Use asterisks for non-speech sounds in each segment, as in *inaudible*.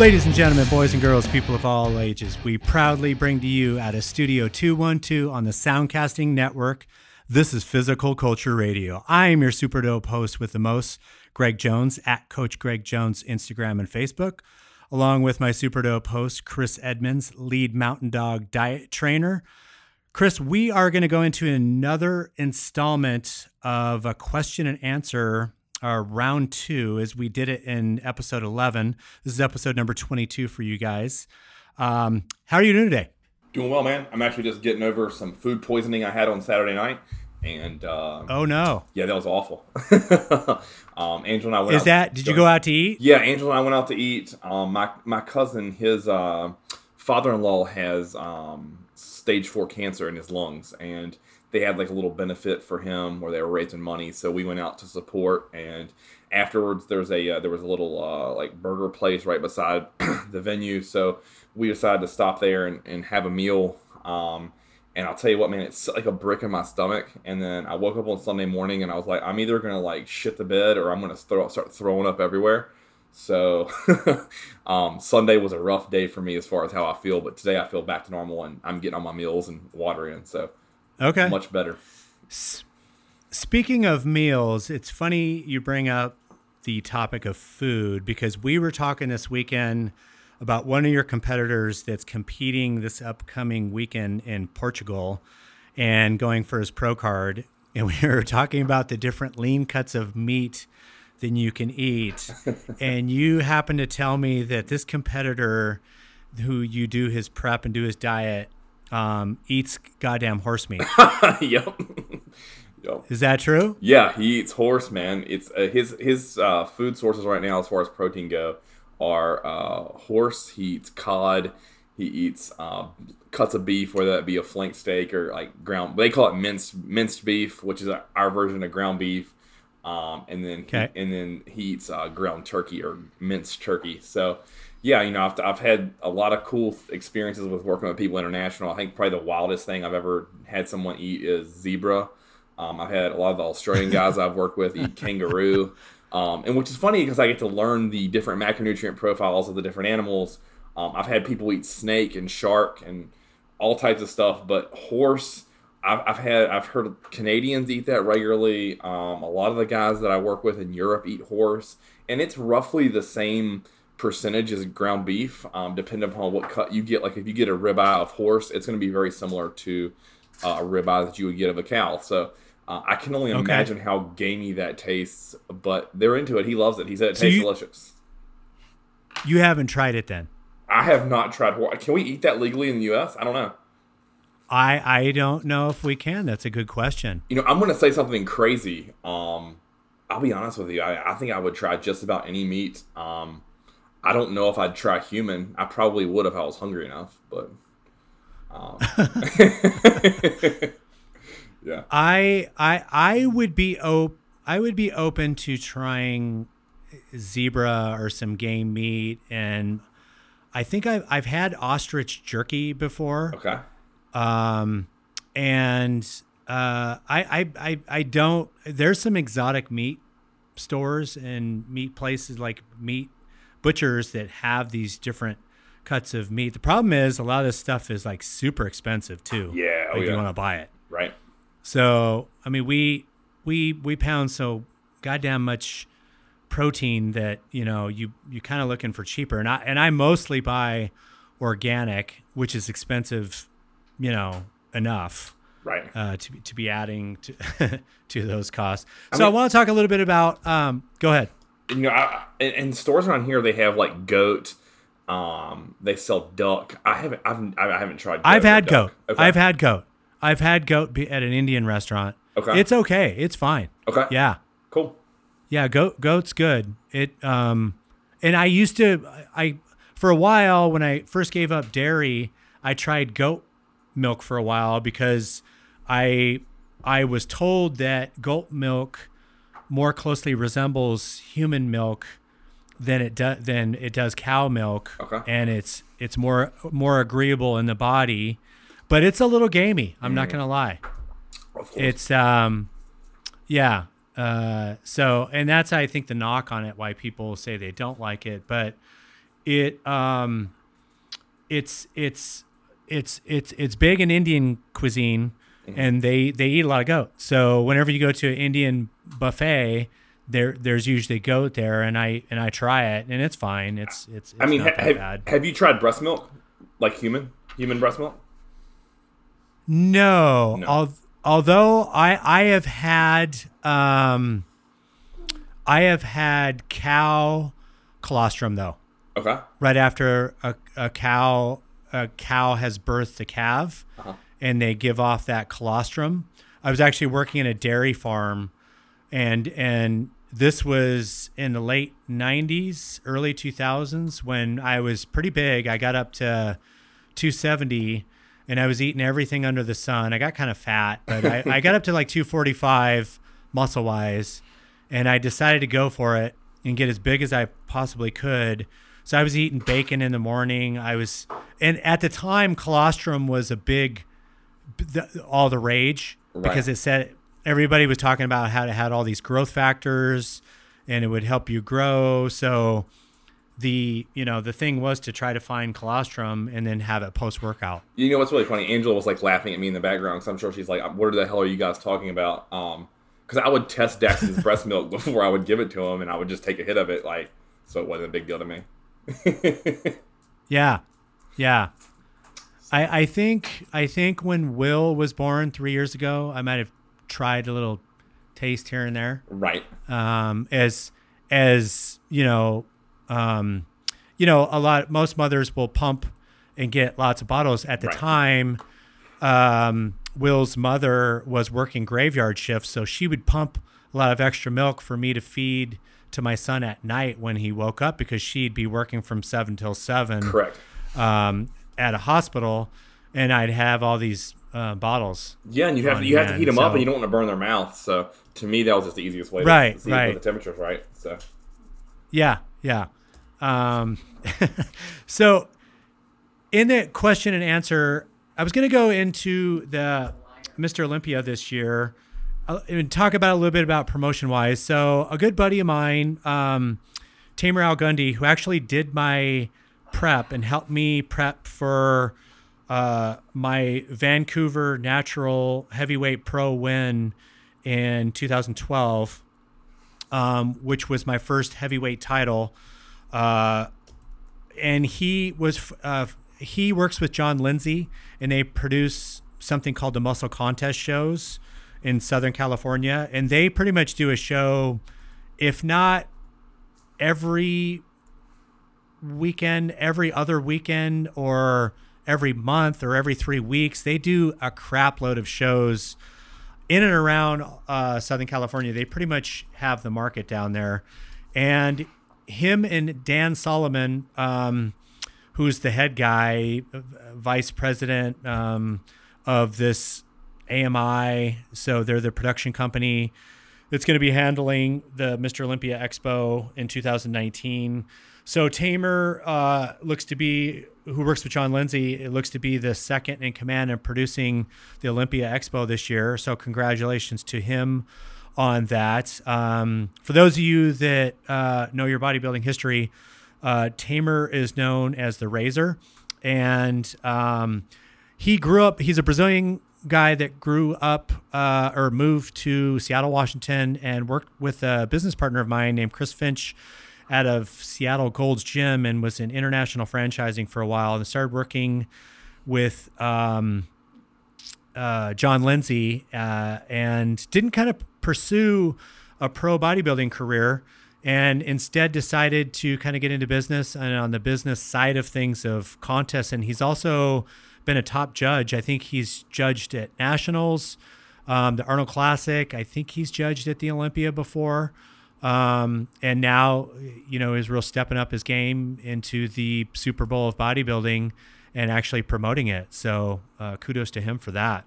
Ladies and gentlemen, boys and girls, people of all ages, we proudly bring to you at a Studio 212 on the Soundcasting Network. This is Physical Culture Radio. I am your super dope host with the most, Greg Jones, at Coach Greg Jones, Instagram and Facebook, along with my super dope host, Chris Edmonds, lead mountain dog diet trainer. Chris, we are going to go into another installment of a question and answer uh, round two as we did it in episode 11. This is episode number 22 for you guys. Um, how are you doing today? Doing well, man. I'm actually just getting over some food poisoning I had on Saturday night. And uh, oh no, yeah, that was awful. *laughs* um, Angel and I went. Is that? Did you go out to eat? Yeah, Angel and I went out to eat. Um, my my cousin, his uh, father-in-law has um, stage four cancer in his lungs, and they had like a little benefit for him where they were raising money. So we went out to support, and afterwards there's a uh, there was a little uh, like burger place right beside *clears throat* the venue. So we decided to stop there and, and have a meal. Um, and I'll tell you what, man, it's like a brick in my stomach. And then I woke up on Sunday morning and I was like, I'm either gonna like shit the bed or I'm gonna throw start throwing up everywhere. So *laughs* um, Sunday was a rough day for me as far as how I feel, but today I feel back to normal and I'm getting all my meals and water in. So Okay. Much better. Speaking of meals, it's funny you bring up the topic of food because we were talking this weekend about one of your competitors that's competing this upcoming weekend in Portugal and going for his pro card. And we *laughs* were talking about the different lean cuts of meat than you can eat. *laughs* and you happened to tell me that this competitor who you do his prep and do his diet um, eats goddamn horse meat. *laughs* yep. yep. Is that true? Yeah, he eats horse, man. It's uh, his his uh, food sources right now, as far as protein go, are uh, horse. He eats cod. He eats uh, cuts of beef, whether that be a flank steak or like ground. They call it minced minced beef, which is our version of ground beef. Um, and then okay. he, and then he eats uh, ground turkey or minced turkey. So yeah, you know, I've, I've had a lot of cool experiences with working with people international. I think probably the wildest thing I've ever had someone eat is zebra. Um, I've had a lot of the Australian *laughs* guys I've worked with eat kangaroo, um, and which is funny because I get to learn the different macronutrient profiles of the different animals. Um, I've had people eat snake and shark and all types of stuff, but horse. I've, I've had I've heard Canadians eat that regularly. Um, a lot of the guys that I work with in Europe eat horse, and it's roughly the same percentage is ground beef, um, depending upon what cut you get. Like if you get a ribeye of horse, it's going to be very similar to uh, a ribeye that you would get of a cow. So uh, I can only okay. imagine how gamey that tastes. But they're into it. He loves it. He said it so tastes you, delicious. You haven't tried it then? I have not tried horse. Can we eat that legally in the U.S.? I don't know. I I don't know if we can. That's a good question. You know, I'm going to say something crazy. Um, I'll be honest with you. I, I think I would try just about any meat. Um, I don't know if I'd try human. I probably would if I was hungry enough, but um. *laughs* yeah. I I I would be op- I would be open to trying zebra or some game meat and I think I've I've had ostrich jerky before. Okay. Um and uh I I I, I don't there's some exotic meat stores and meat places like meat butchers that have these different cuts of meat. The problem is a lot of this stuff is like super expensive too. Yeah, oh, if yeah. you want to buy it. Right. So I mean, we we we pound so goddamn much protein that you know you you kind of looking for cheaper, and I and I mostly buy organic, which is expensive, you know, enough. Right. Uh, to to be adding to *laughs* to those costs. I so mean, I want to talk a little bit about. Um, go ahead you know, I, in stores around here they have like goat. Um, they sell duck. I haven't. I've. I haven't tried. I've had goat. Okay. I've had goat. I've had goat at an Indian restaurant. Okay. It's okay. It's fine. Okay. Yeah. Cool. Yeah, goat goat's good. It um, and I used to I for a while when I first gave up dairy, I tried goat milk for a while because I I was told that goat milk more closely resembles human milk than it does than it does cow milk. Okay. And it's it's more more agreeable in the body, but it's a little gamey. I'm mm. not gonna lie. It's um, yeah. Uh, so and that's I think the knock on it why people say they don't like it, but it um, it's it's it's it's it's big in Indian cuisine, and they they eat a lot of goat. So whenever you go to an Indian buffet, there there's usually goat there, and I and I try it, and it's fine. It's it's. it's I mean, ha- have, bad. have you tried breast milk, like human human breast milk? No, No. Al- although I I have had um, I have had cow colostrum though. Okay. right after a, a cow a cow has birthed a calf Uh-huh. And they give off that colostrum. I was actually working in a dairy farm and and this was in the late 90s early 2000s when i was pretty big. I got up to 270 and i was eating everything under the sun. I got kind of fat but I, I got up to like 245 muscle wise and i decided to go for it and get as big as i possibly could. So I was eating bacon in the morning. I was, and at the time, colostrum was a big, the, all the rage because it said everybody was talking about how it had all these growth factors, and it would help you grow. So the you know the thing was to try to find colostrum and then have it post workout. You know what's really funny? Angela was like laughing at me in the background because I'm sure she's like, "What the hell are you guys talking about?" Um, because I would test Dax's *laughs* breast milk before I would give it to him, and I would just take a hit of it, like so it wasn't a big deal to me. *laughs* Yeah, yeah. I I think I think when Will was born three years ago, I might have tried a little taste here and there. right. um, as as you know, um, you know, a lot most mothers will pump and get lots of bottles. At the Right. time, um, Will's mother was working graveyard shifts, so she would pump a lot of extra milk for me to feed to my son at night when he woke up because she'd be working from seven till seven Correct. um, at a hospital, and I'd have all these uh, bottles. Yeah, and you have on you have to heat them up, and you don't want to burn their mouth. So to me, that was just the easiest way Right, to see right. the temperature's right. So Yeah, yeah. Um, *laughs* so, in the question and answer, I was going to go into the Mr. Olympia this year uh, and talk about a little bit about promotion wise. So, a good buddy of mine, um, Tamer El Guindy, who actually did my prep and helped me prep for uh, my Vancouver Natural Heavyweight Pro win in 2012 um, which was my first heavyweight title. Uh, and he was uh, he works with Jon Lindsay, and they produce something called the Muscle Contest shows in Southern California, and they pretty much do a show, if not every weekend, every other weekend, or every month, or every three weeks. They do a crap load of shows in and around uh, Southern California. They pretty much have the market down there, and him and Dan Solomon, um, who's the head guy, vice president um, of this AMI. So they're the production company that's going to be handling the Mr. Olympia Expo in 2019. So Tamer uh, looks to be, who works with Jon Lindsay, it looks to be the second in command in producing the Olympia Expo this year. So congratulations to him on that. Um, for those of you that uh, know your bodybuilding history, uh, Tamer is known as the Razor, and um, he grew up. He's a Brazilian guy that grew up uh, or moved to Seattle, Washington, and worked with a business partner of mine named Chris Finch out of Seattle Gold's Gym, and was in international franchising for a while, and started working with. Um, uh, Jon Lindsay uh, and didn't kind of pursue a pro bodybuilding career and instead decided to kind of get into business and on the business side of things of contests. And he's also been a top judge. I think he's judged at nationals, um, the Arnold Classic. I think he's judged at the Olympia before. Um, and now, you know, is real stepping up his game into the Super Bowl of bodybuilding and actually promoting it. So uh, kudos to him for that.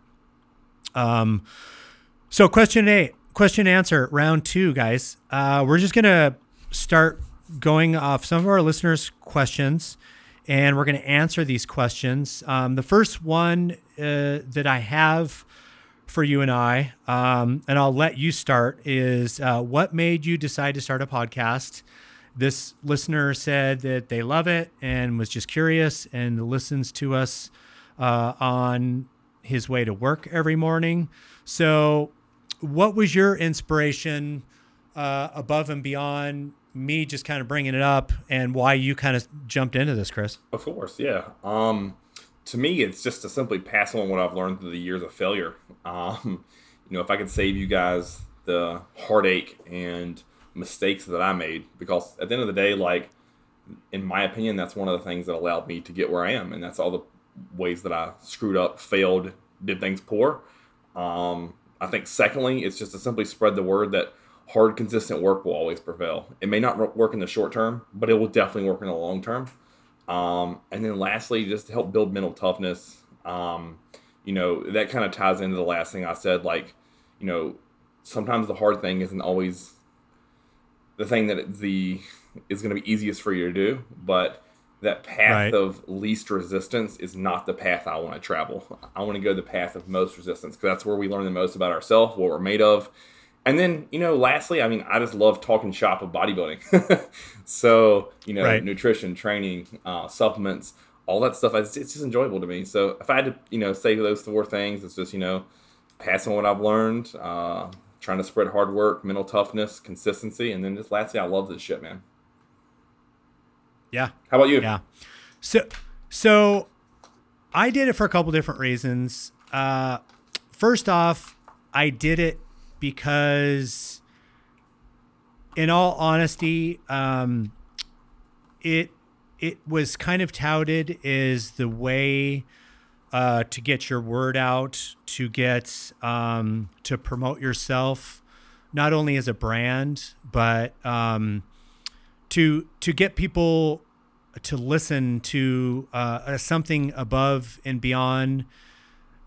Um, so question eight, question answer round two, guys. Uh, we're just gonna start going off some of our listeners' questions, and we're gonna answer these questions. Um, the first one uh, that I have for you and I, um, and I'll let you start, is uh, what made you decide to start a podcast? this listener said that they love it and was just curious and listens to us uh, on his way to work every morning. So, what was your inspiration uh, above and beyond me just kind of bringing it up and why you kind of jumped into this, Chris? Of course, yeah. Um, to me, it's just to simply pass on what I've learned through the years of failure. Um, *laughs* you know, if I could save you guys the heartache and mistakes that I made, because at the end of the day, like, in my opinion, that's one of the things that allowed me to get where I am. And that's all the ways that I screwed up, failed, did things poor. Um, I think, secondly, it's just to simply spread the word that hard, consistent work will always prevail. It may not work in the short term, but it will definitely work in the long term. Um, and then lastly, just to help build mental toughness. Um, you know, that kind of ties into the last thing I said. Like, you know, sometimes the hard thing isn't always the thing that the is going to be easiest for you to do, but that path right. of least resistance is not the path I want to travel. I want to go the path of most resistance because that's where we learn the most about ourselves, what we're made of, and then, you know, lastly, I mean, I just love talking shop of bodybuilding. *laughs* so, you know, right. nutrition, training, uh, supplements, all that stuff, it's, it's, just enjoyable to me. So if I had to, you know, say those four things, it's just, you know, passing what I've learned, uh, trying to spread hard work, mental toughness, consistency, and then just lastly, I love this shit, man. Yeah. How about you? Yeah. So, so I did it for a couple different reasons. Uh, first off, I did it because, in all honesty, um, it it was kind of touted as the way uh, to get your word out, to get um, to promote yourself, not only as a brand, but um, to to get people to listen to uh, something above and beyond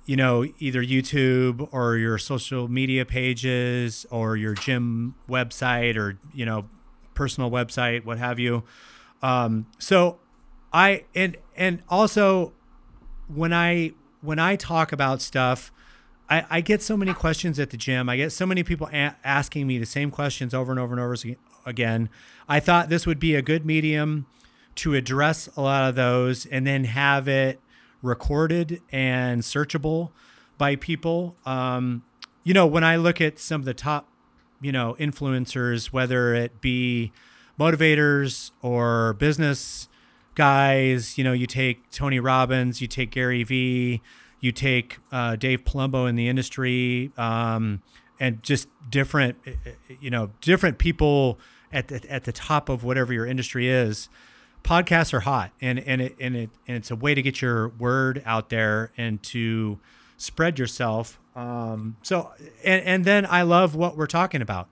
you know, either YouTube or your social media pages or your gym website or, you know, personal website, what have you. Um, so I, and, and also when I, when I talk about stuff, I, I get so many questions at the gym. I get so many people a- asking me the same questions over and over and over again. I thought this would be a good medium to address a lot of those and then have it recorded and searchable by people. Um, you know, when I look at some of the top, you know, influencers, whether it be motivators or business guys, you know, you take Tony Robbins, you take Gary Vee, you take uh, Dave Palumbo in the industry, um, and just different, you know, different people at the, at the top of whatever your industry is podcasts are hot and and it and it and it's a way to get your word out there and to spread yourself. Um, so and and then i love what we're talking about.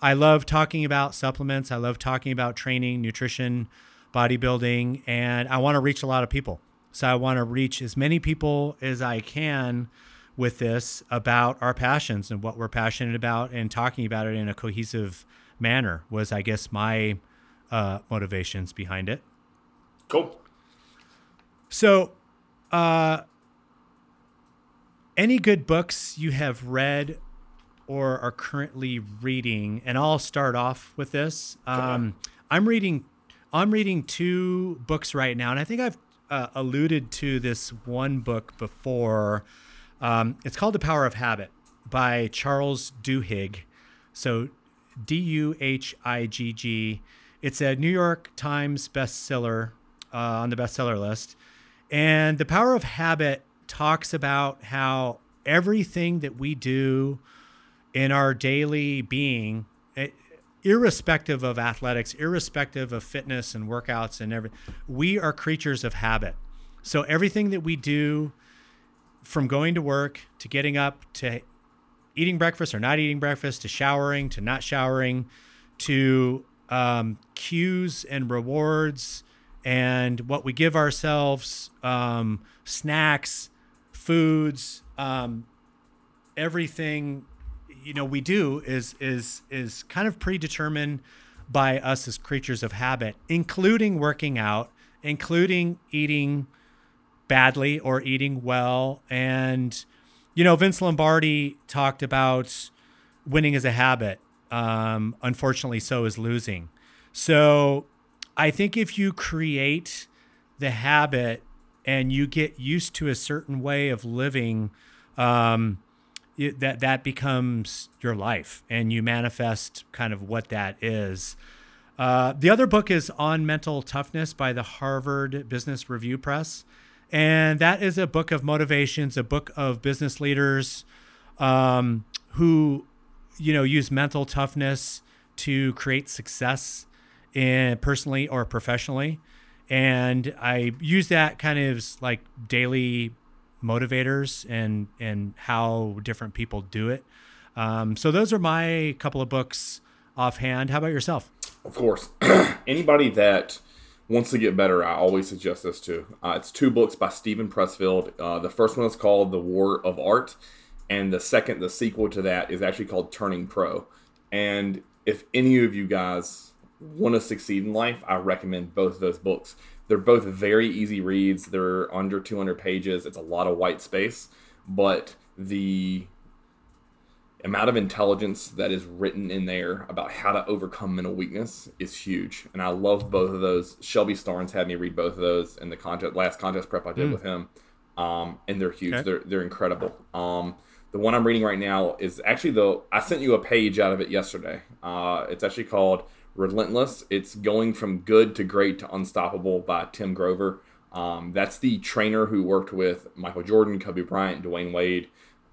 I love talking about supplements. I love talking about training nutrition bodybuilding and i want to reach a lot of people. So i want to reach as many people as i can with this about our passions and what we're passionate about and talking about it in a cohesive manner was i guess my uh, motivations behind it Cool. So, uh, any good books you have read or are currently reading? And I'll start off with this. Um, I'm reading. I'm reading two books right now, and I think I've uh, alluded to this one book before. Um, it's called The Power of Habit by Charles Duhigg. So, D U H I G G. It's a New York Times bestseller uh, on the bestseller list. And The Power of Habit talks about how everything that we do in our daily being, it, irrespective of athletics, irrespective of fitness and workouts and everything, we are creatures of habit. So everything that we do from going to work to getting up to eating breakfast or not eating breakfast to showering to not showering to um, cues and rewards and what we give ourselves, um, snacks, foods, um, everything you know we do is is is kind of predetermined by us as creatures of habit, including working out, including eating badly or eating well. And, you know, Vince Lombardi talked about winning as a habit. Um, unfortunately, so is losing. So I think if you create the habit and you get used to a certain way of living, um, it, that that becomes your life, and you manifest kind of what that is. Uh, the other book is on mental toughness by the Harvard Business Review Press, and that is a book of motivations, a book of business leaders um, who, you know, use mental toughness to create success in personally or professionally. And I use that kind of like daily motivators and and how different people do it. Um, so those are my couple of books offhand. How about yourself? Of course, *clears throat* anybody that wants to get better, I always suggest this too. Uh, it's two books by Steven Pressfield. Uh, the first one is called The War of Art, and the second, the sequel to that, is actually called Turning Pro. And if any of you guys want to succeed in life, I recommend both of those books. They're both very easy reads. They're under 200 pages. It's a lot of white space, but the amount of intelligence that is written in there about how to overcome mental weakness is huge. And I love both of those. Shelby Starnes had me read both of those in the contest last contest prep I did mm. with him. Um, and they're huge. Okay. They're they're incredible. Um, the one I'm reading right now is actually the I sent you a page out of it yesterday. Uh, it's actually called Relentless. It's going from good to great to unstoppable by Tim Grover. Um, that's the trainer who worked with Michael Jordan, Kobe Bryant, Dwyane Wade.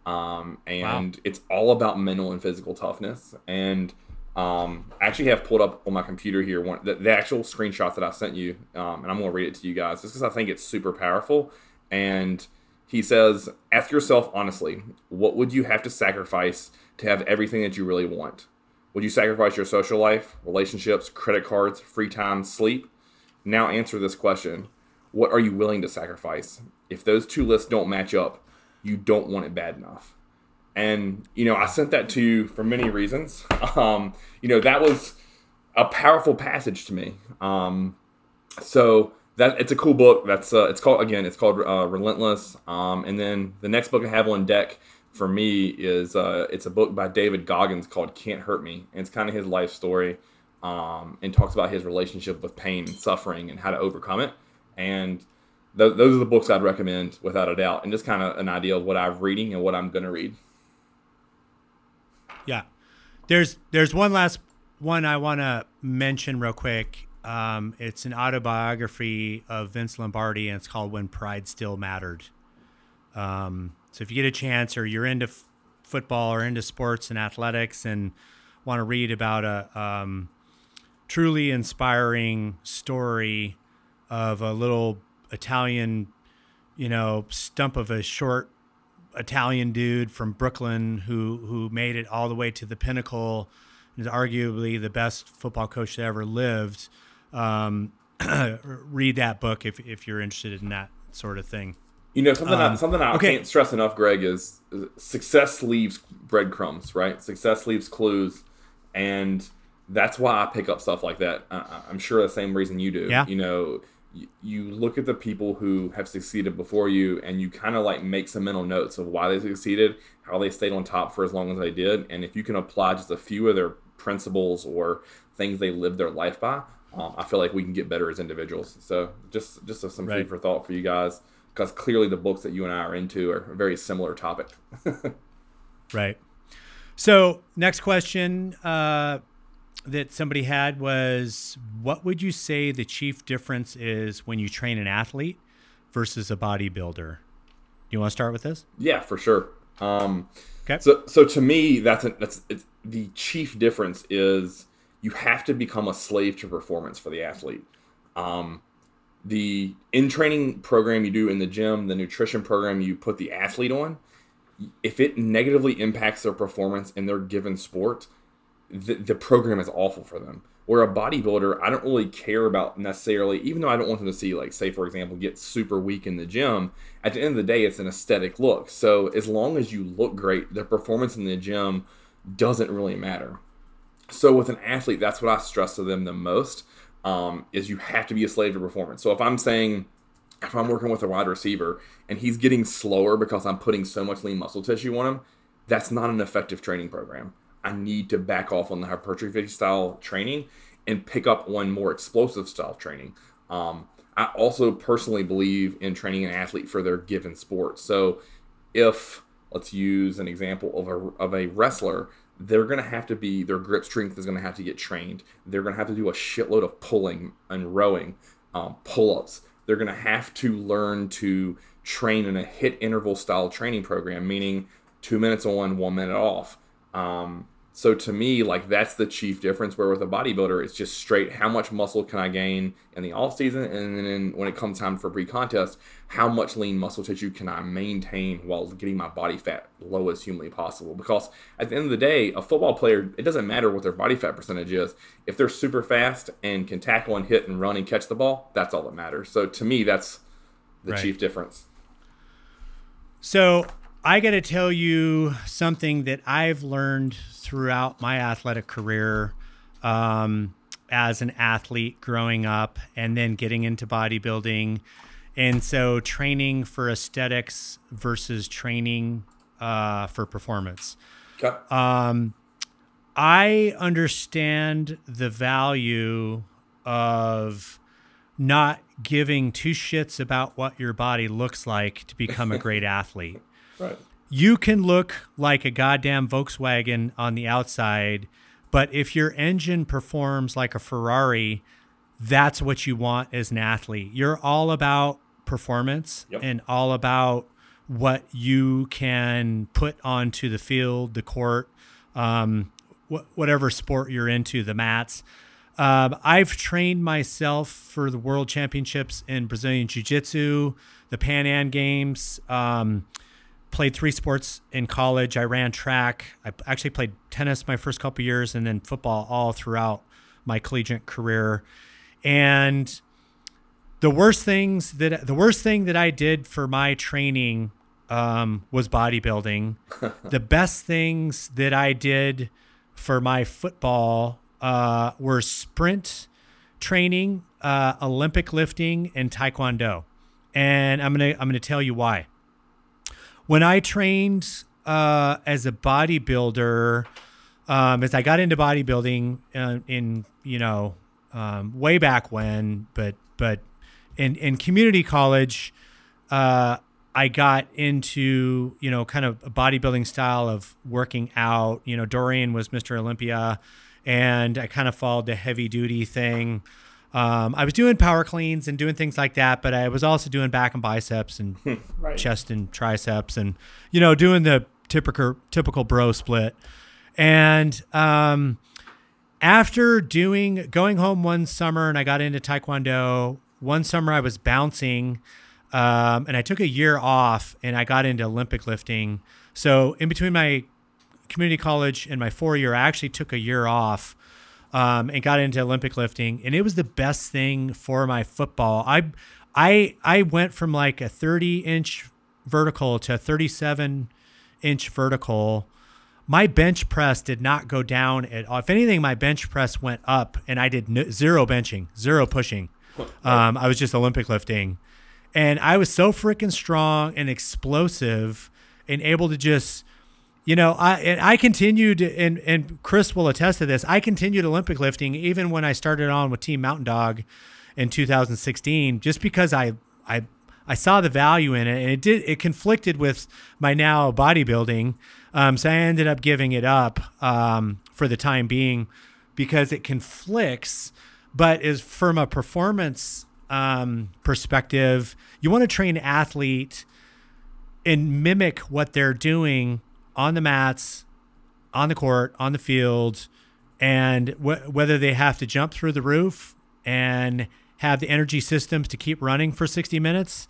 Um, and wow. it's all about mental and physical toughness. And um, I actually have pulled up on my computer here one the, the actual screenshot that I sent you, um, and I'm going to read it to you guys just because I think it's super powerful. And he says, ask yourself honestly, what would you have to sacrifice to have everything that you really want? Would you sacrifice your social life, relationships, credit cards, free time, sleep? Now answer this question. What are you willing to sacrifice? If those two lists don't match up, you don't want it bad enough. And, you know, I sent that to you for many reasons. *laughs* Um, you know, that was a powerful passage to me. Um, so that it's a cool book. That's uh, it's called again. It's called uh, Relentless. Um, and then the next book I have on deck for me is uh, it's a book by David Goggins called Can't Hurt Me. And it's kind of his life story um, and talks about his relationship with pain and suffering and how to overcome it. And th- those are the books I'd recommend without a doubt, and just kind of an idea of what I'm reading and what I'm going to read. Yeah, there's there's one last one I want to mention real quick. Um, it's an autobiography of Vince Lombardi, and it's called "When Pride Still Mattered." Um, so if you get a chance, or you're into f- football or into sports and athletics, and want to read about a um, truly inspiring story of a little Italian, you know, stump of a short Italian dude from Brooklyn who who made it all the way to the pinnacle, is arguably the best football coach that ever lived. Um, *clears throat* read that book if if you're interested in that sort of thing. You know something um, I, something I okay. can't stress enough, Greg, is success leaves breadcrumbs, right? Success leaves clues, and that's why I pick up stuff like that. I, I'm sure the same reason you do. Yeah. You know, you look at the people who have succeeded before you and you kind of like make some mental notes of why they succeeded how they stayed on top for as long as they did and if you can apply just a few of their principles or things they lived their life by um, i feel like we can get better as individuals so just just some right. food for thought for you guys because clearly the books that you and i are into are a very similar topic *laughs* right so next question uh that somebody had was what would you say the chief difference is when you train an athlete versus a bodybuilder? You want to start with this? Yeah, for sure. Um, okay. So, so to me, that's a, that's it's, the chief difference is you have to become a slave to performance for the athlete. Um, the in training program you do in the gym, the nutrition program you put the athlete on, if it negatively impacts their performance in their given sport, the, the program is awful for them. Where a bodybuilder, I don't really care about necessarily, even though I don't want them to see, like, say, for example, get super weak in the gym. At the end of the day, it's an aesthetic look. So as long as you look great, the performance in the gym doesn't really matter. So with an athlete, that's what I stress to them the most um, is you have to be a slave to performance. So if I'm saying, if I'm working with a wide receiver and he's getting slower because I'm putting so much lean muscle tissue on him, that's not an effective training program. I need to back off on the hypertrophy style training and pick up on more explosive style training. Um, I also personally believe in training an athlete for their given sport. So if let's use an example of a, of a wrestler they're going to have to be their grip strength is going to have to get trained. They're going to have to do a shitload of pulling and rowing um, pull-ups. They're going to have to learn to train in a HIIT interval style training program meaning two minutes on one minute off. Um, so to me, like that's the chief difference. Where with a bodybuilder, it's just straight how much muscle can I gain in the off season, and then when it comes time for pre-contest, how much lean muscle tissue can I maintain while getting my body fat low as humanly possible? Because at the end of the day, a football player, it doesn't matter what their body fat percentage is. If they're super fast and can tackle and hit and run and catch the ball, that's all that matters. So to me, that's the right. chief difference. So I got to tell you something that I've learned throughout my athletic career um, as an athlete growing up and then getting into bodybuilding. And so training for aesthetics versus training uh, for performance. Okay. Um, I understand the value of not giving two shits about what your body looks like to become a great *laughs* athlete. Right. You can look like a goddamn Volkswagen on the outside, but if your engine performs like a Ferrari, that's what you want as an athlete. You're all about performance yep. and all about what you can put onto the field, the court, um, wh- whatever sport you're into, the mats. Um, I've trained myself for the World Championships in Brazilian Jiu Jitsu, the Pan Am Games. Um, played three sports in college. I ran track. I actually played tennis my first couple years, and then football all throughout my collegiate career. And the worst things that the worst thing that I did for my training um, was bodybuilding. *laughs* the best things that I did for my football uh, were sprint training, uh, Olympic lifting, and taekwondo. And I'm gonna I'm gonna tell you why when I trained uh, as a bodybuilder, um, as I got into bodybuilding uh, in you know um, way back when, but but in in community college, uh, I got into you know kind of a bodybuilding style of working out. You know, Dorian was Mr. Olympia, and I kind of followed the heavy duty thing. Um, I was doing power cleans and doing things like that, but I was also doing back and biceps and right. chest and triceps and you know doing the typical typical bro split. And um, after doing going home one summer and I got into taekwondo. One summer I was bouncing, um, and I took a year off and I got into Olympic lifting. So in between my community college and my four year, I actually took a year off um, and got into Olympic lifting, and it was the best thing for my football. I I I went from like a 30 inch vertical to a 37 inch vertical. My bench press did not go down at all. If anything, my bench press went up, and I did zero benching, zero pushing. Um, I was just Olympic lifting, and I was so freaking strong and explosive, and able to just you know, I and I continued, and and Chris will attest to this. I continued Olympic lifting even when I started on with Team Mountain Dog in 2016, just because I I I saw the value in it, and it did it conflicted with my now bodybuilding. Um, so I ended up giving it up um, for the time being because it conflicts. But is from a performance um, perspective, you want to train athlete and mimic what they're doing on the mats, on the court, on the field, and wh- whether they have to jump through the roof and have the energy systems to keep running for 60 minutes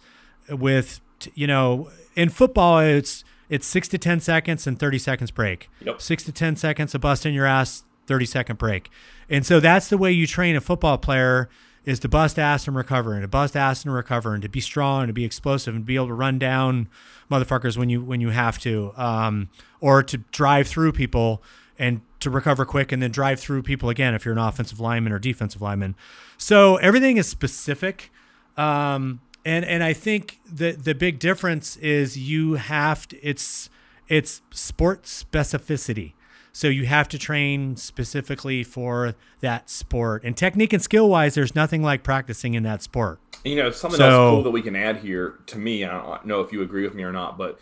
with you know in football it's it's 6 to 10 seconds and 30 seconds break yep. 6 to 10 seconds of busting your ass 30 second break and so that's the way you train a football player is to bust ass and recover and to bust ass and recover and to be strong and to be explosive and be able to run down motherfuckers when you when you have to um, or to drive through people and to recover quick and then drive through people again if you're an offensive lineman or defensive lineman. So everything is specific um, and and I think the the big difference is you have to it's it's sport specificity So you have to train specifically for that sport. And technique and skill wise, there's nothing like practicing in that sport. You know, something so, else cool that we can add here to me, I don't know if you agree with me or not, but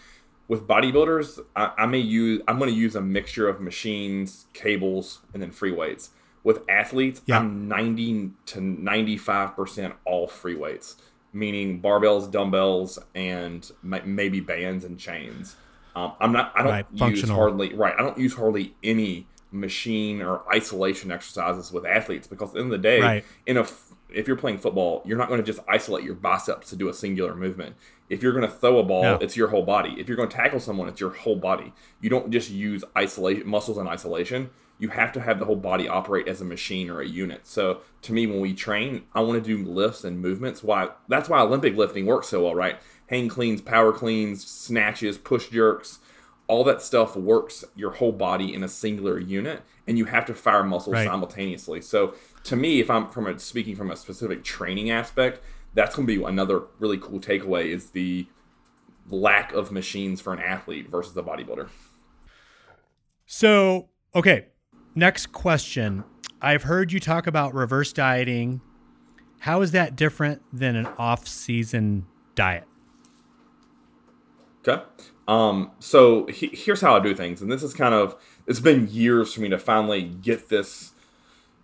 with bodybuilders, I, I may use I'm going to use a mixture of machines, cables, and then free weights. With athletes, yeah. I'm 90 to 95 percent all free weights, meaning barbells, dumbbells, and maybe bands and chains. Um, I'm not. I don't right, use functional. hardly. Right. I don't use hardly any machine or isolation exercises with athletes because at the end of the day, right. in a if you're playing football, you're not going to just isolate your biceps to do a singular movement. If you're going to throw a ball, no. it's your whole body. If you're going to tackle someone, it's your whole body. You don't just use isolation muscles in isolation. You have to have the whole body operate as a machine or a unit. So to me, when we train, I want to do lifts and movements. Why? That's why Olympic lifting works so well, right? Hang cleans, power cleans, snatches, push jerks, all that stuff works your whole body in a singular unit, and you have to fire muscles right. simultaneously. So to me, if I'm from a, speaking from a specific training aspect, that's going to be another really cool takeaway is the lack of machines for an athlete versus a bodybuilder. So, okay, next question. I've heard you talk about reverse dieting. How is that different than an off-season diet? Okay. Um, so he, here's how I do things, and this is kind of it's been years for me to finally get this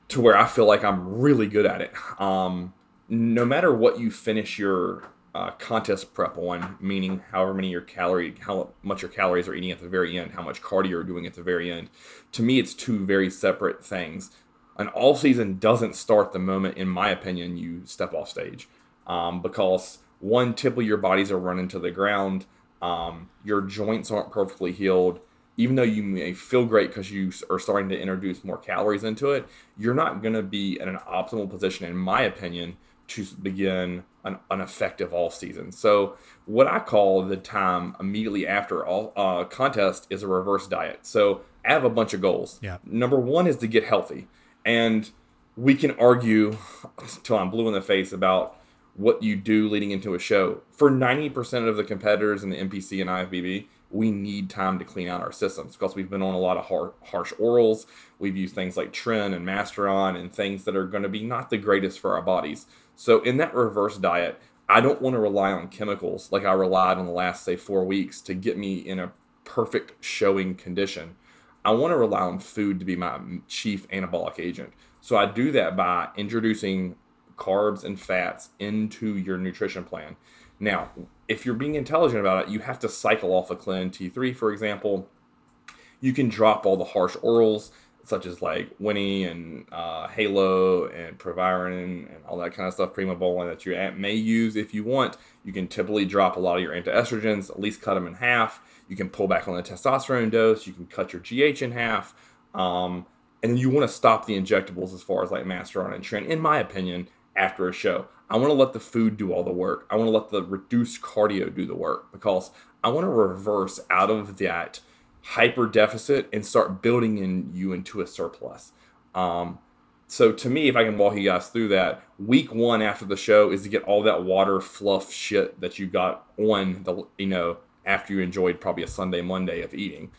to where I feel like I'm really good at it. Um, no matter what you finish your uh, contest prep on, meaning however many your calorie, how much your calories are eating at the very end, how much cardio you're doing at the very end. To me, it's two very separate things. An all season doesn't start the moment, in my opinion, you step off stage, um, because one, typically your bodies are running to the ground um, your joints aren't perfectly healed. Even though you may feel great because you are starting to introduce more calories into it, you're not going to be in an optimal position, in my opinion, to begin an, an effective off season. So, what I call the time immediately after all uh, contest is a reverse diet. So, I have a bunch of goals. Yeah. Number one is to get healthy, and we can argue *laughs* till I'm blue in the face about what you do leading into a show. For 90% of the competitors in the NPC and IFBB, we need time to clean out our systems because we've been on a lot of har- harsh orals. We've used things like Tren and Masteron and things that are going to be not the greatest for our bodies. So, in that reverse diet, I don't want to rely on chemicals like I relied on the last, say, four weeks to get me in a perfect showing condition. I want to rely on food to be my chief anabolic agent. So, I do that by introducing carbs and fats into your nutrition plan. Now, if you're being intelligent about it, you have to cycle off a Clen T3, for example. You can drop all the harsh orals, such as like Winnie and uh, Halo and Proviron and all that kind of stuff, Primobolan that you may use if you want. You can typically drop a lot of your antiestrogens, at least cut them in half. You can pull back on the testosterone dose. You can cut your GH in half. Um, and you want to stop the injectables as far as like Masteron and Tren, in my opinion, after a show. I want to let the food do all the work. I want to let the reduced cardio do the work because I want to reverse out of that hyper deficit and start building in you into a surplus. Um, so to me, if I can walk you guys through that, week one after the show is to get all that water fluff shit that you got on the you know after you enjoyed probably a Sunday Monday of eating.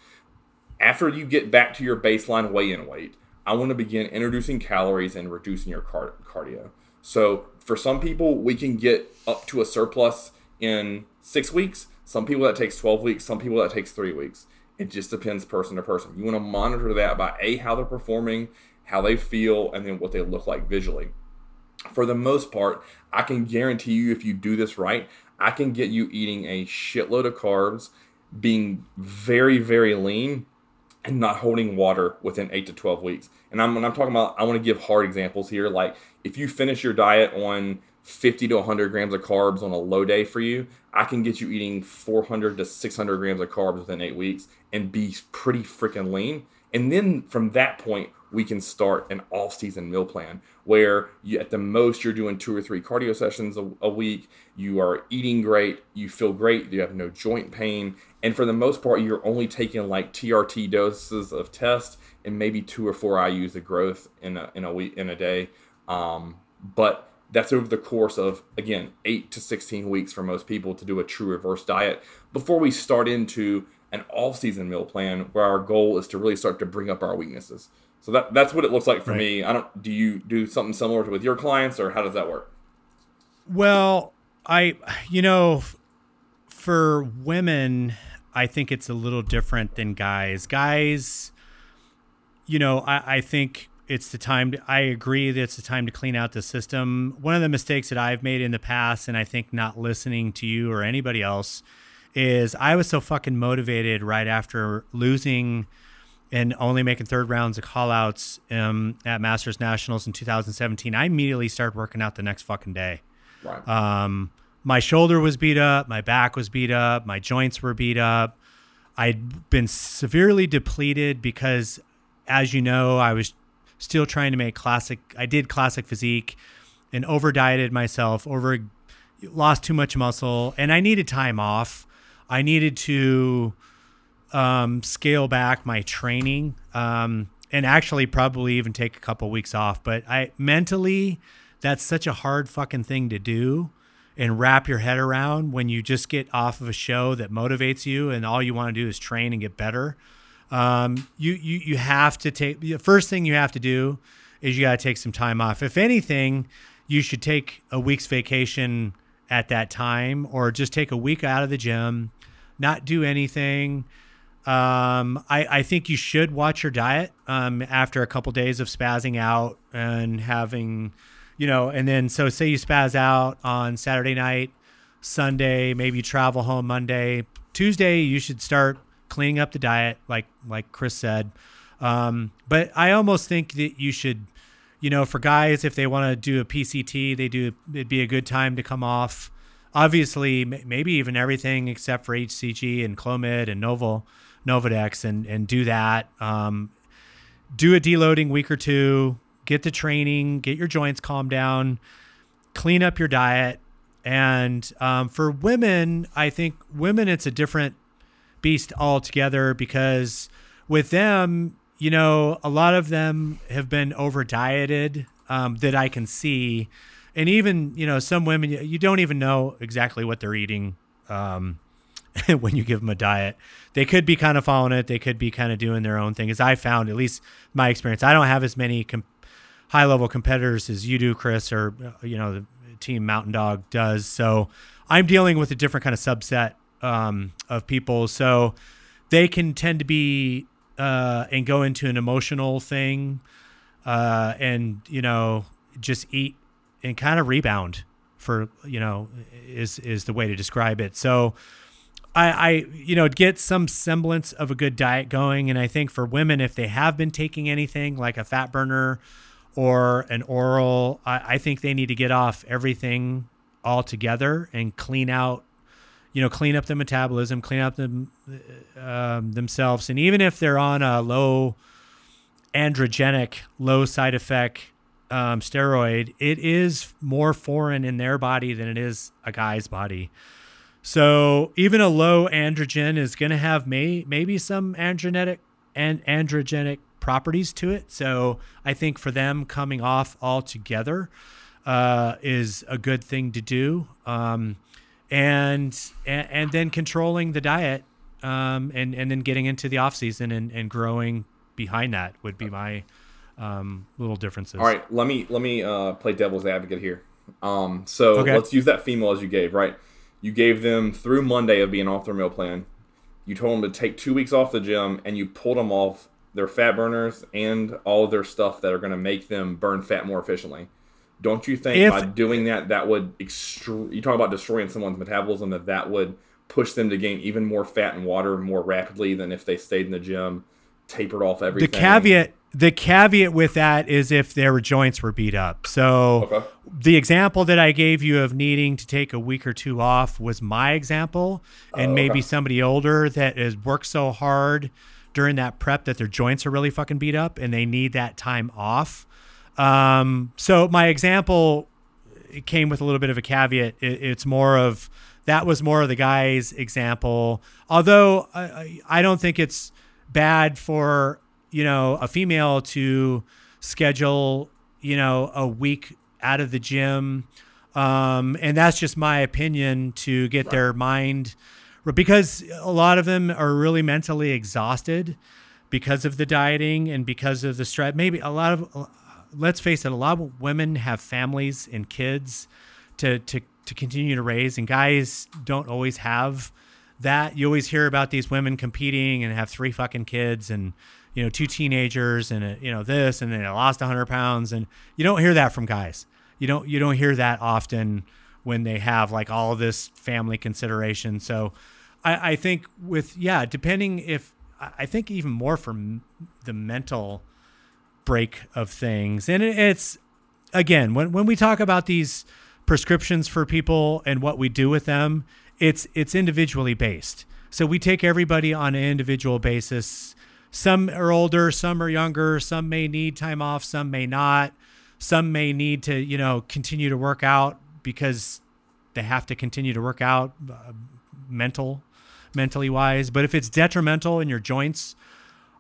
After you get back to your baseline weigh-in weight, I want to begin introducing calories and reducing your car- cardio. So for some people, we can get up to a surplus in six weeks. Some people that takes 12 weeks. Some people that takes three weeks. It just depends person to person. You want to monitor that by a how they're performing, how they feel, and then what they look like visually. For the most part, I can guarantee you if you do this right, I can get you eating a shitload of carbs, being very, very lean, and not holding water within eight to 12 weeks. And I'm, when I'm talking about, I want to give hard examples here. Like if you finish your diet on 50 to 100 grams of carbs on a low day for you, I can get you eating 400 to 600 grams of carbs within eight weeks and be pretty freaking lean. And then from that point, we can start an off-season meal plan where you, at the most you're doing two or three cardio sessions a, a, week. You are eating great. You feel great. You have no joint pain. And for the most part you're only taking like trt doses of test and maybe two or four ius of growth in a, in a week in a day um, but that's over the course of again 8 to 16 weeks for most people to do a true reverse diet before we start into an off-season meal plan where our goal is to really start to bring up our weaknesses. So that that's what it looks like for right. me. I don't. Do you do something similar with your clients, or how does that work? Well, I, you know, for women, I think it's a little different than guys. Guys, you know, I, I think it's the time to, I agree that it's the time to clean out the system. One of the mistakes that I've made in the past, and I think not listening to you or anybody else, is I was so fucking motivated right after losing and only making third rounds of callouts um, at Masters Nationals in 2017. I immediately started working out the next fucking day. Right. Um, my shoulder was beat up, my back was beat up, my joints were beat up. I'd been severely depleted because, as you know, I was still trying to make classic. I did classic physique and over dieted myself, over lost too much muscle, and I needed time off. I needed to um, scale back my training um, and actually probably even take a couple weeks off. But I mentally, that's such a hard fucking thing to do and wrap your head around when you just get off of a show that motivates you and all you want to do is train and get better. Um, you, you, you have to take the first thing you have to do is you got to take some time off. If anything, you should take a week's vacation at that time or just take a week out of the gym, not do anything. Um, I, I think you should watch your diet um, after a couple days of spazzing out and having, you know, and then so say you spaz out on Saturday night, Sunday, maybe travel home Monday, Tuesday, you should start cleaning up the diet, like like Chris said. Um, but I almost think that you should, you know, for guys if they want to do a PCT, they do. It'd be a good time to come off. Obviously, maybe even everything except for HCG and Clomid and Novel, Nolvadex, and and do that. Um, do a deloading week or two. Get the training. Get your joints calmed down. Clean up your diet. And um, for women, I think women, it's a different beast altogether because with them, you know, a lot of them have been over dieted um, that I can see. And even, you know, some women, you don't even know exactly what they're eating um, *laughs* when you give them a diet. They could be kind of following it. They could be kind of doing their own thing. As I found, at least my experience, I don't have as many com- high level competitors as you do, Chris, or, uh, you know, the team Mountain Dog does. So I'm dealing with a different kind of subset um, of people. So they can tend to be uh, and go into an emotional thing uh, and, you know, just eat and kind of rebound for, you know, is, is the way to describe it. So I, I, you know, get some semblance of a good diet going. And I think for women, if they have been taking anything like a fat burner or an oral, I, I think they need to get off everything altogether and clean out you know, clean up the metabolism, clean up them um, themselves, and even if they're on a low androgenic, low side effect um, steroid, it is more foreign in their body than it is a guy's body. So even a low androgen is going to have may, maybe some androgenic and androgenic properties to it. So I think for them coming off altogether uh, is a good thing to do. Um, and, and and then controlling the diet um, and and then getting into the off season and, and growing behind that would be my um, little differences. All right, let me let me uh, play devil's advocate here. Um, so okay. let's use that female as you gave, right? You gave them through Monday of being off their meal plan. You told them to take two weeks off the gym, and you pulled them off their fat burners and all of their stuff that are going to make them burn fat more efficiently. Don't you think if, by doing that, that would extru- you talk about destroying someone's metabolism, that that would push them to gain even more fat and water more rapidly than if they stayed in the gym, tapered off everything. The caveat, the caveat with that is if their joints were beat up. So okay. the example that I gave you of needing to take a week or two off was my example, and oh, maybe somebody older that has worked so hard during that prep that their joints are really fucking beat up and they need that time off um, so my example came with a little bit of a caveat. It, it's more of that was more of the guy's example. Although I, I don't think it's bad for you know a female to schedule you know a week out of the gym, um, and that's just my opinion to get right. their mind because a lot of them are really mentally exhausted because of the dieting and because of the stress. Maybe a lot of, let's face it, a lot of women have families and kids to to to continue to raise, and guys don't always have that. You always hear about these women competing and have three fucking kids and you know two teenagers and a, you know this and then I lost 100 pounds and you don't hear that from guys. You don't you don't hear that often when they have like all this family consideration. So I, I think with yeah, depending if I think even more from the mental break of things, and it's again when when we talk about these prescriptions for people and what we do with them, it's it's individually based. So we take everybody on an individual basis. Some are older, some are younger, some may need time off, some may not. Some may need to, you know, continue to work out because they have to continue to work out uh, mental mentally wise but if it's detrimental and your joints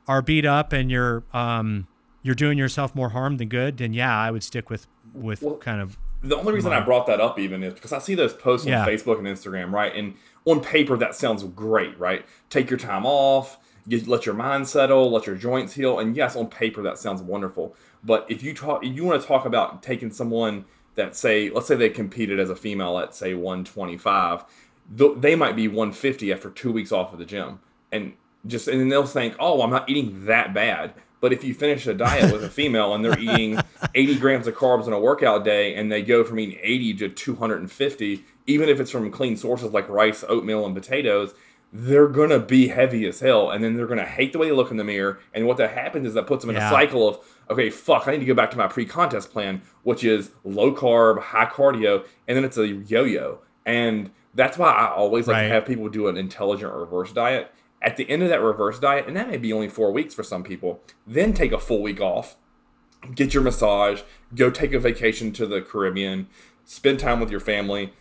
are beat up and you're um you're doing yourself more harm than good then yeah i would stick with with well, kind of the only reason i brought that up even is because i see those posts on yeah. facebook and instagram right? And on paper that sounds great right? Take your time off you let your mind settle let your joints heal. And yes on paper that sounds wonderful. But if you talk you want to talk about taking someone that say, let's say they competed as a female at say 125, they might be 150 after two weeks off of the gym, and just and then they'll think, oh, I'm not eating that bad. But if you finish a diet with a female and they're *laughs* eating 80 grams of carbs in a workout day, and they go from eating 80 to 250, even if it's from clean sources like rice, oatmeal, and potatoes, they're gonna be heavy as hell, and then they're gonna hate the way they look in the mirror. And what that happens is that puts them in yeah. a cycle of, okay, fuck, I need to go back to my pre-contest plan, which is low carb, high cardio, and then it's a yo-yo. And that's why I always like right. to have people do an intelligent reverse diet. At the end of that reverse diet, and that may be only four weeks for some people, then take a full week off, get your massage, go take a vacation to the Caribbean, spend time with your family.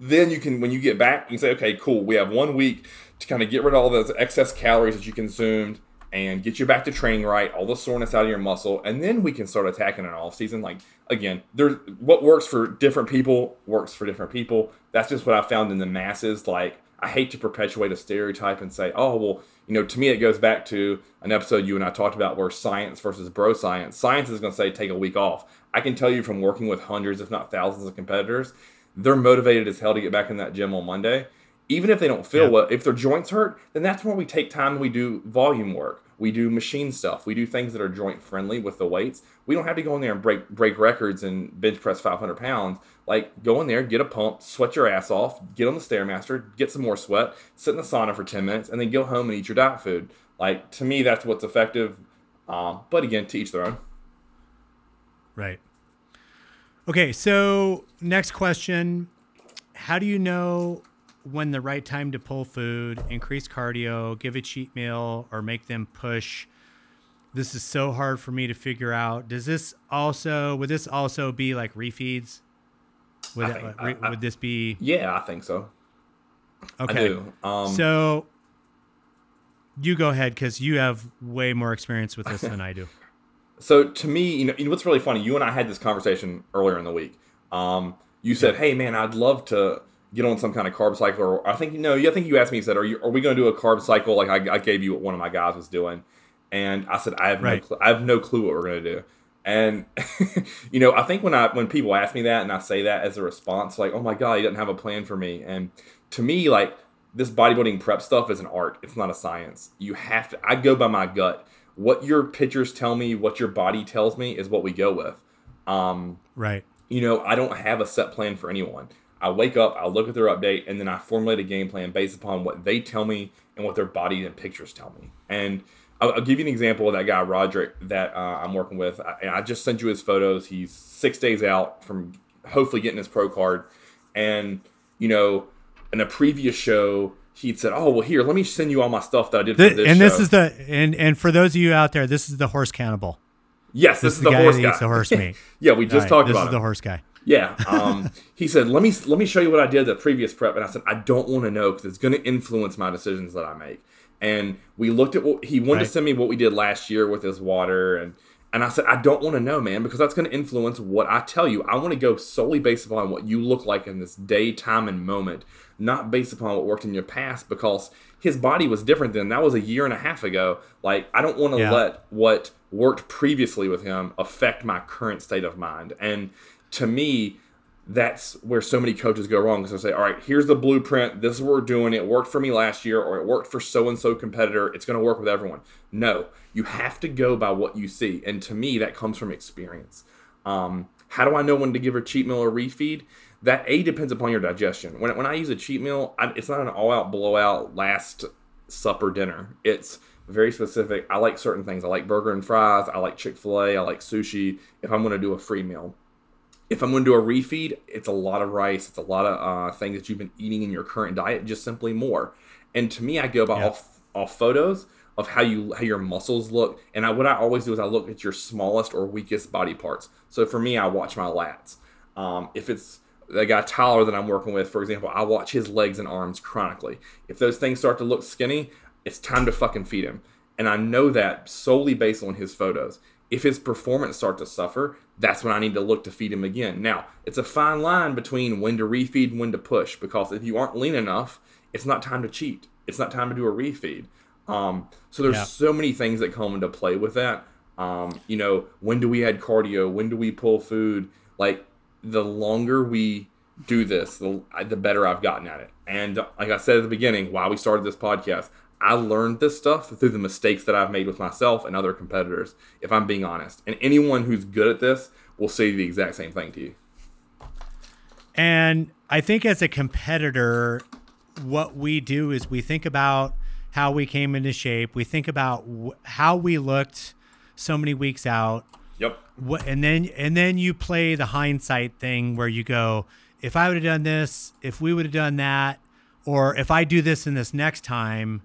Then you can, when you get back, you say, okay, cool, we have one week to kind of get rid of all those excess calories that you consumed and get you back to training right, all the soreness out of your muscle, and then we can start attacking an off season. Like again, there's what works for different people works for different people. That's just what I found in the masses. Like I hate to perpetuate a stereotype and say, oh well, you know, to me it goes back to an episode you and I talked about where science versus bro science. Science is going to say take a week off. I can tell you from working with hundreds, if not thousands, of competitors, they're motivated as hell to get back in that gym on Monday even if they don't feel yeah. well, if their joints hurt, then that's where we take time and we do volume work. We do machine stuff. We do things that are joint friendly with the weights. We don't have to go in there and break break records and bench press 500 pounds. Like go in there, get a pump, sweat your ass off, get on the stairmaster, get some more sweat, sit in the sauna for 10 minutes, and then go home and eat your diet food. Like to me, that's what's effective. Um, but again, to each their own. Right. Okay, so next question: How do you know when the right time to pull food, increase cardio, give a cheat meal, or make them push. This is so hard for me to figure out. Does this also would this also be like refeeds? Would, think, re, I, would this be? Yeah, I think so. Okay. Um, so you go ahead because you have way more experience with this than I do. *laughs* So to me, you know, you know, what's really funny. You and I had this conversation earlier in the week. Um, you said, "Hey, man, I'd love to get on some kind of carb cycle. Or I think you know, I think you asked me. You said, "Are you are we going to do a carb cycle?" Like I, I, gave you what one of my guys was doing, and I said, "I have right. no cl- I have no clue what we're going to do." And *laughs* you know, I think when I when people ask me that and I say that as a response, like, "Oh my god, he doesn't have a plan for me," and to me, like this bodybuilding prep stuff is an art. It's not a science. You have to. I go by my gut. What your pictures tell me, what your body tells me, is what we go with. Um, right. You know, I don't have a set plan for anyone. I wake up, I look at their update, and then I formulate a game plan based upon what they tell me and what their body and pictures tell me. And I'll, I'll give you an example of that guy Roderick that uh, I'm working with. I, I just sent you his photos. He's six days out from hopefully getting his pro card, and you know, in a previous show, he'd said, "Oh, well, here, let me send you all my stuff that I did the, for this." And show. this is the and and for those of you out there, this is the horse cannibal. Yes, this, this is the, the horse guy. the horse meat. *laughs* yeah, we just right, talked this about is him. the horse guy. Yeah. Um, *laughs* he said, "Let me let me show you what I did the previous prep," and I said, "I don't want to know because it's going to influence my decisions that I make." And we looked at what he wanted right. to send me what we did last year with his water and And I said, I don't want to know, man, because that's going to influence what I tell you. I want to go solely based upon what you look like in this day, time, and moment, not based upon what worked in your past, because his body was different then. That was a year and a half ago. Like, I don't want to Yeah. let what worked previously with him affect my current state of mind. And to me, that's where so many coaches go wrong because they say, all right, here's the blueprint. This is what we're doing. It worked for me last year, or it worked for so and so competitor. It's going to work with everyone. No, you have to go by what you see. And to me, that comes from experience. Um, how do I know when to give a cheat meal or refeed? That A depends upon your digestion. When, when I use a cheat meal, I, it's not an all out blowout last supper dinner. It's very specific. I like certain things. I like burger and fries. I like Chick fil A. I like sushi if I'm going to do a free meal if I'm going to do a refeed, it's a lot of rice. It's a lot of uh, things that you've been eating in your current diet, just simply more. And to me, I go by Yeah. off, off photos of how you how your muscles look. And I, what I always do is I look at your smallest or weakest body parts. So for me, I watch my lats. Um, if it's the guy Tyler that I'm working with, for example, I watch his legs and arms chronically. If those things start to look skinny, it's time to fucking feed him. And I know that solely based on his photos. If his performance starts to suffer, that's when I need to look to feed him again. Now, it's a fine line between when to refeed and when to push because if you aren't lean enough, it's not time to cheat. It's not time to do a refeed. Um, so there's Yeah. so many things that come into play with that. Um, you know, when do we add cardio? When do we pull food? Like the longer we do this, the, the better I've gotten at it. And like I said at the beginning, while we started this podcast, I learned this stuff through the mistakes that I've made with myself and other competitors, if I'm being honest. And anyone who's good at this will say the exact same thing to you. And I think as a competitor, what we do is we think about how we came into shape. We think about wh- how we looked so many weeks out. Yep. What, and then and then you play the hindsight thing where you go, if I would have done this, if we would have done that, or if I do this in this next time.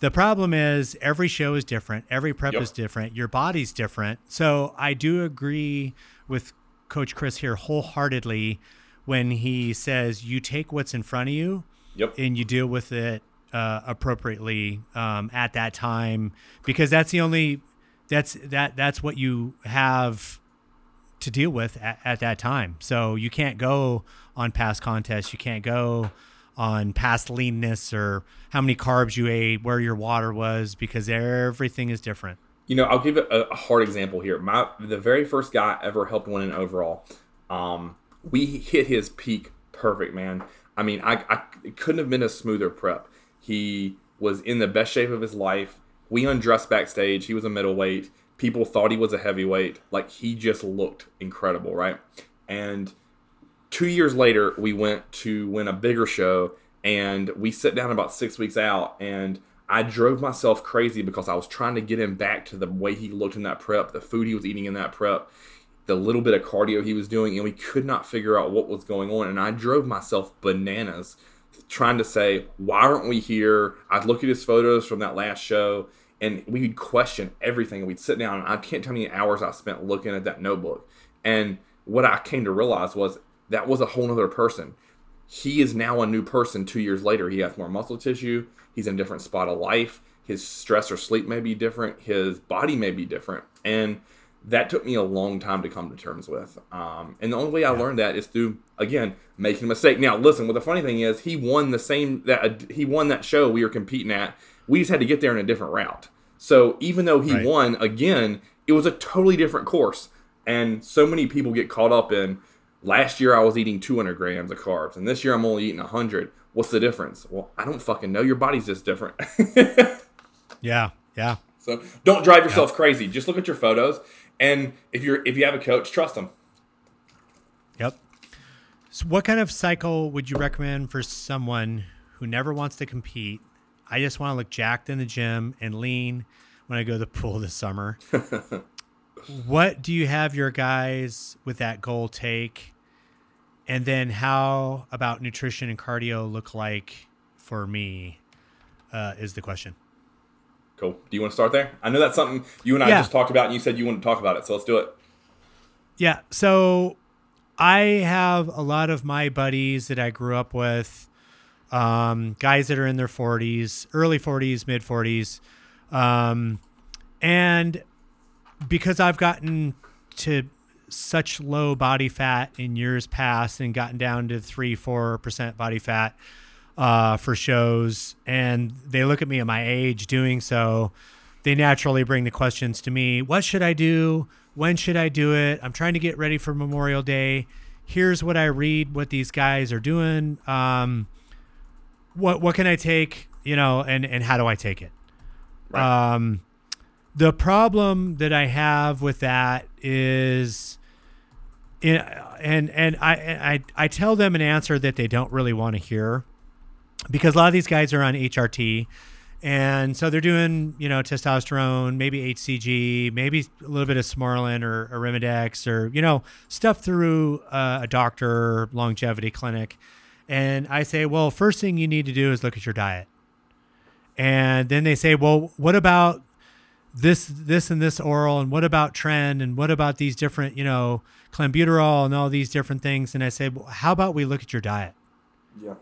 The problem is every show is different. Every prep Yep. is different. Your body's different. So I do agree with Coach Chris here wholeheartedly when he says you take what's in front of you Yep. and you deal with it uh, appropriately um, at that time because that's the only that's that that's what you have to deal with at, at that time. So you can't go on past contests. You can't go on past leanness or how many carbs you ate, where your water was, because everything is different. You know, I'll give a, a hard example here. My the very first guy I ever helped win an overall. Um, we hit his peak perfect, man. I mean, I, I couldn't have been a smoother prep. He was in the best shape of his life. We undressed backstage. He was a middleweight. People thought he was a heavyweight. Like he just looked incredible, right? And two years later, we went to win a bigger show, and we sat down about six weeks out, and I drove myself crazy because I was trying to get him back to the way he looked in that prep, the food he was eating in that prep, the little bit of cardio he was doing, and we could not figure out what was going on. And I drove myself bananas trying to say, why aren't we here? I'd look at his photos from that last show, and we'd question everything. And We'd sit down, and I can't tell how many hours I spent looking at that notebook. And what I came to realize was that was a whole other person. He is now a new person two years later. He has more muscle tissue. He's in a different spot of life. His stress or sleep may be different. His body may be different. And that took me a long time to come to terms with. Um, and the only way I learned that is through, again, making a mistake. Now, listen, what the funny thing is, he won the same, that he won that show we were competing at. We just had to get there in a different route. So even though he Right. won again, it was a totally different course. And so many people get caught up in last year I was eating 200 grams of carbs, and this year I'm only eating 100. What's the difference? Well, I don't fucking know. Your body's just different. *laughs* Yeah, yeah. so don't drive yourself crazy. Just look at your photos, and if you're if you have a coach, trust them. Yep. So, what kind of cycle would you recommend for someone who never wants to compete? I just want to look jacked in the gym and lean when I go to the *laughs* pool this summer. *laughs* what do you have your guys with that goal take? And then, how about nutrition and cardio look like for me? Uh, is the question. Cool. Do you want to start there? I know that's something you and I Yeah. just talked about, and you said you want to talk about it. So let's do it. Yeah. So I have a lot of my buddies that I grew up with, um, guys that are in their 40s, early 40s, mid 40s. Um, and because I've gotten to such low body fat in years past and gotten down to three, four percent body fat uh, for shows, and they look at me at my age doing so. They naturally bring the questions to me. What should I do? When should I do it? I'm trying to get ready for Memorial Day. Here's what I read. What these guys are doing. Um, what what can I take? You know, and and how do I take it? Right. Um, the problem that I have with that is, and and I, I I tell them an answer that they don't really want to hear, because a lot of these guys are on HRT, and so they're doing you know testosterone, maybe HCG, maybe a little bit of Smarlin or Arimidex or you know stuff through a doctor longevity clinic, and I say, well, first thing you need to do is look at your diet. And then they say, well, what about this, this, and this oral? And what about tren? And what about these different, you know, clenbuterol and all these different things? And I say, well, how about we look at your diet? Yeah.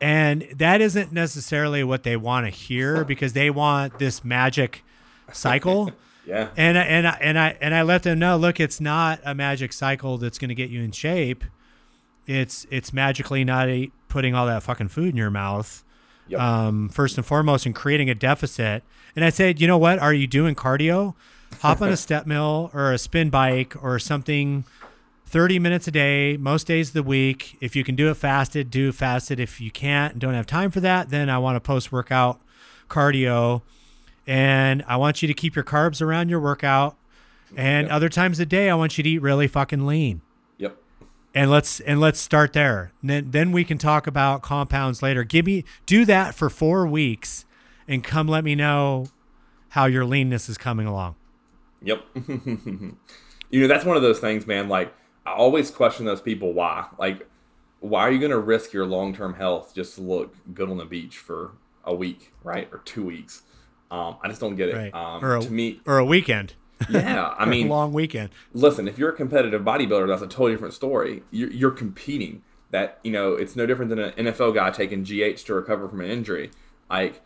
And that isn't necessarily what they want to hear *laughs* because they want this magic cycle. *laughs* Yeah. And I- and I, and I and I let them know, look, it's not a magic cycle that's going to get you in shape. It's it's magically not eat, putting all that fucking food in your mouth. Yep. Um, first and foremost, and creating a deficit. And I said, you know what? Are you doing cardio? Hop on a *laughs* step mill or a spin bike or something. Thirty minutes a day, most days of the week. If you can do it fasted, do fasted. If you can't and don't have time for that, then I want a post workout cardio and I want you to keep your carbs around your workout. And Yep. other times a day, I want you to eat really fucking lean. And let's and let's start there. And then then we can talk about compounds later. Give me do that for four weeks, and come let me know how your leanness is coming along. Yep. *laughs* you know, that's one of those things, man. Like, I always question those people why. Like, why are you going to risk your long term health just to look good on the beach for a week, right? Or two weeks? Um, I just don't get it. Right. Um, or a, to me, or a weekend. Yeah. *laughs* I mean, long weekend. listen, if you're a competitive bodybuilder, that's a totally different story. You're, you're competing. That you know, it's no different than an NFL guy taking GH to recover from an injury. Like,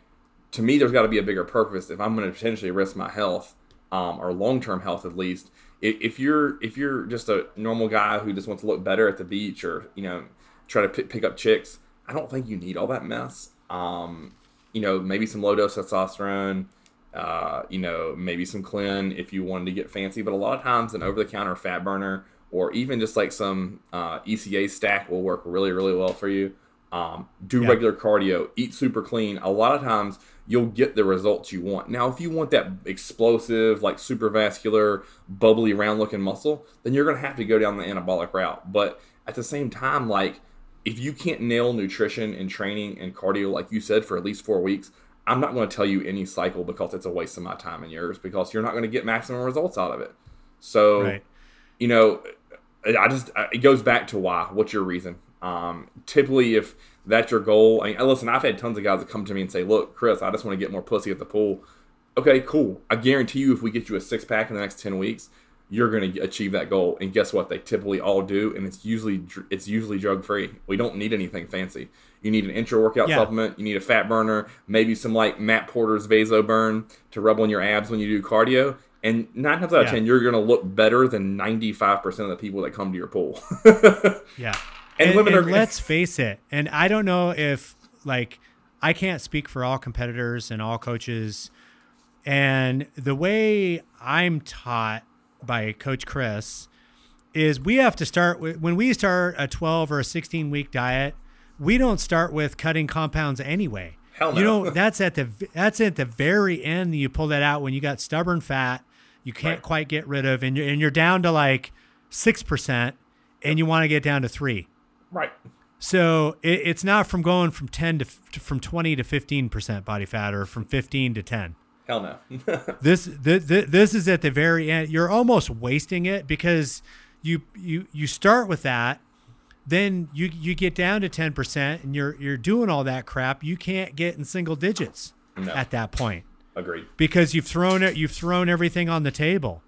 to me, there's got to be a bigger purpose if I'm going to potentially risk my health, um, or long term health at least. If, if you're if you're just a normal guy who just wants to look better at the beach or you know try to pick, pick up chicks, I don't think you need all that mess. Um, you know, maybe some low dose testosterone, uh, you know, maybe some clen if you wanted to get fancy. But a lot of times, an over the counter fat burner or even just like some uh, ECA stack will work really, really well for you. Um, do Yeah. regular cardio, eat super clean. A lot of times, you'll get the results you want. Now, if you want that explosive, like super vascular, bubbly, round looking muscle, then you're going to have to go down the anabolic route. But at the same time, like, if you can't nail nutrition and training and cardio, like you said, for at least four weeks, I'm not going to tell you any cycle because it's a waste of my time and yours because you're not going to get maximum results out of it. So, Right. you know, I just it goes back to why. What's your reason? Um, typically, if that's your goal, I mean, listen, I've had tons of guys that come to me and say, "Look, Chris, I just want to get more pussy at the pool." Okay, cool. I guarantee you, if we get you a six pack in the next ten weeks, you're going to achieve that goal. And guess what? They typically all do, and it's usually it's usually drug free. We don't need anything fancy. You need an intra workout Yeah. supplement. You need a fat burner, maybe some like Matt Porter's Vaso Burn to rub on your abs when you do cardio. And nine times out of Yeah. ten, you're going to look better than ninety five percent of the people that come to your pool. *laughs* Yeah. And women are- let's face it. And I don't know if like I can't speak for all competitors and all coaches. And the way I'm taught by Coach Chris is we have to start with when we start a 12 or a 16 week diet, we don't start with cutting compounds anyway. Hell no. You know, *laughs* that's at the that's at the very end you pull that out when you got stubborn fat you can't Right. quite get rid of and you're and you're down to like 6% and you want to get down to 3. right. So it, it's not from going from 10 to f- from 20 to 15% body fat or from 15 to 10. Hell no. *laughs* This this, this is at the very end. You're almost wasting it because you you you start with that, then you you get down to 10% and you're you're doing all that crap. You can't get in single digits No. at that point Agreed. because you've thrown it you've thrown everything on the table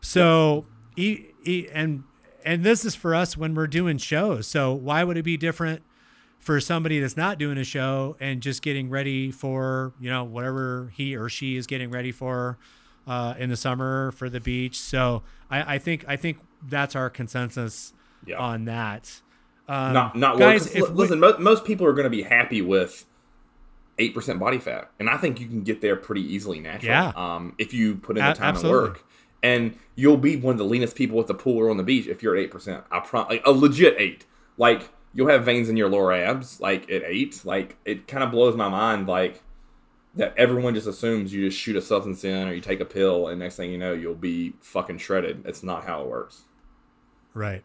so e, e, and and this is for us when we're doing shows so why would it be different for somebody that's not doing a show and just getting ready for you know whatever he or she is getting ready for uh, in the summer for the beach. So I, I think I think that's our consensus Yeah. on that. Um, not not guys. guys. if we- listen, mo- most people are going to be happy with eight percent body fat, and I think you can get there pretty easily naturally. Yeah. Um, if you put in the time absolutely. and work, and you'll be one of the leanest people at the pool or on the beach if you're at eight percent. I prom like a legit eight. Like you'll have veins in your lower abs, like at eight. Like it kind of blows my mind, like that everyone just assumes you just shoot a substance in or you take a pill, and next thing you know you'll be fucking shredded. It's not how it works. right.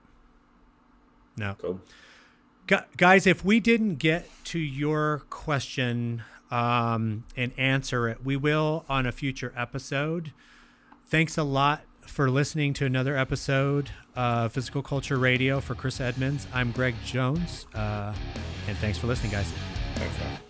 No. So Gu- guys, if we didn't get to your question um, and answer it, we will on a future episode. Thanks a lot for listening to another episode of Physical Culture Radio. For Chris Edmonds, I'm Greg Jones, uh, and thanks for listening, guys. thanks.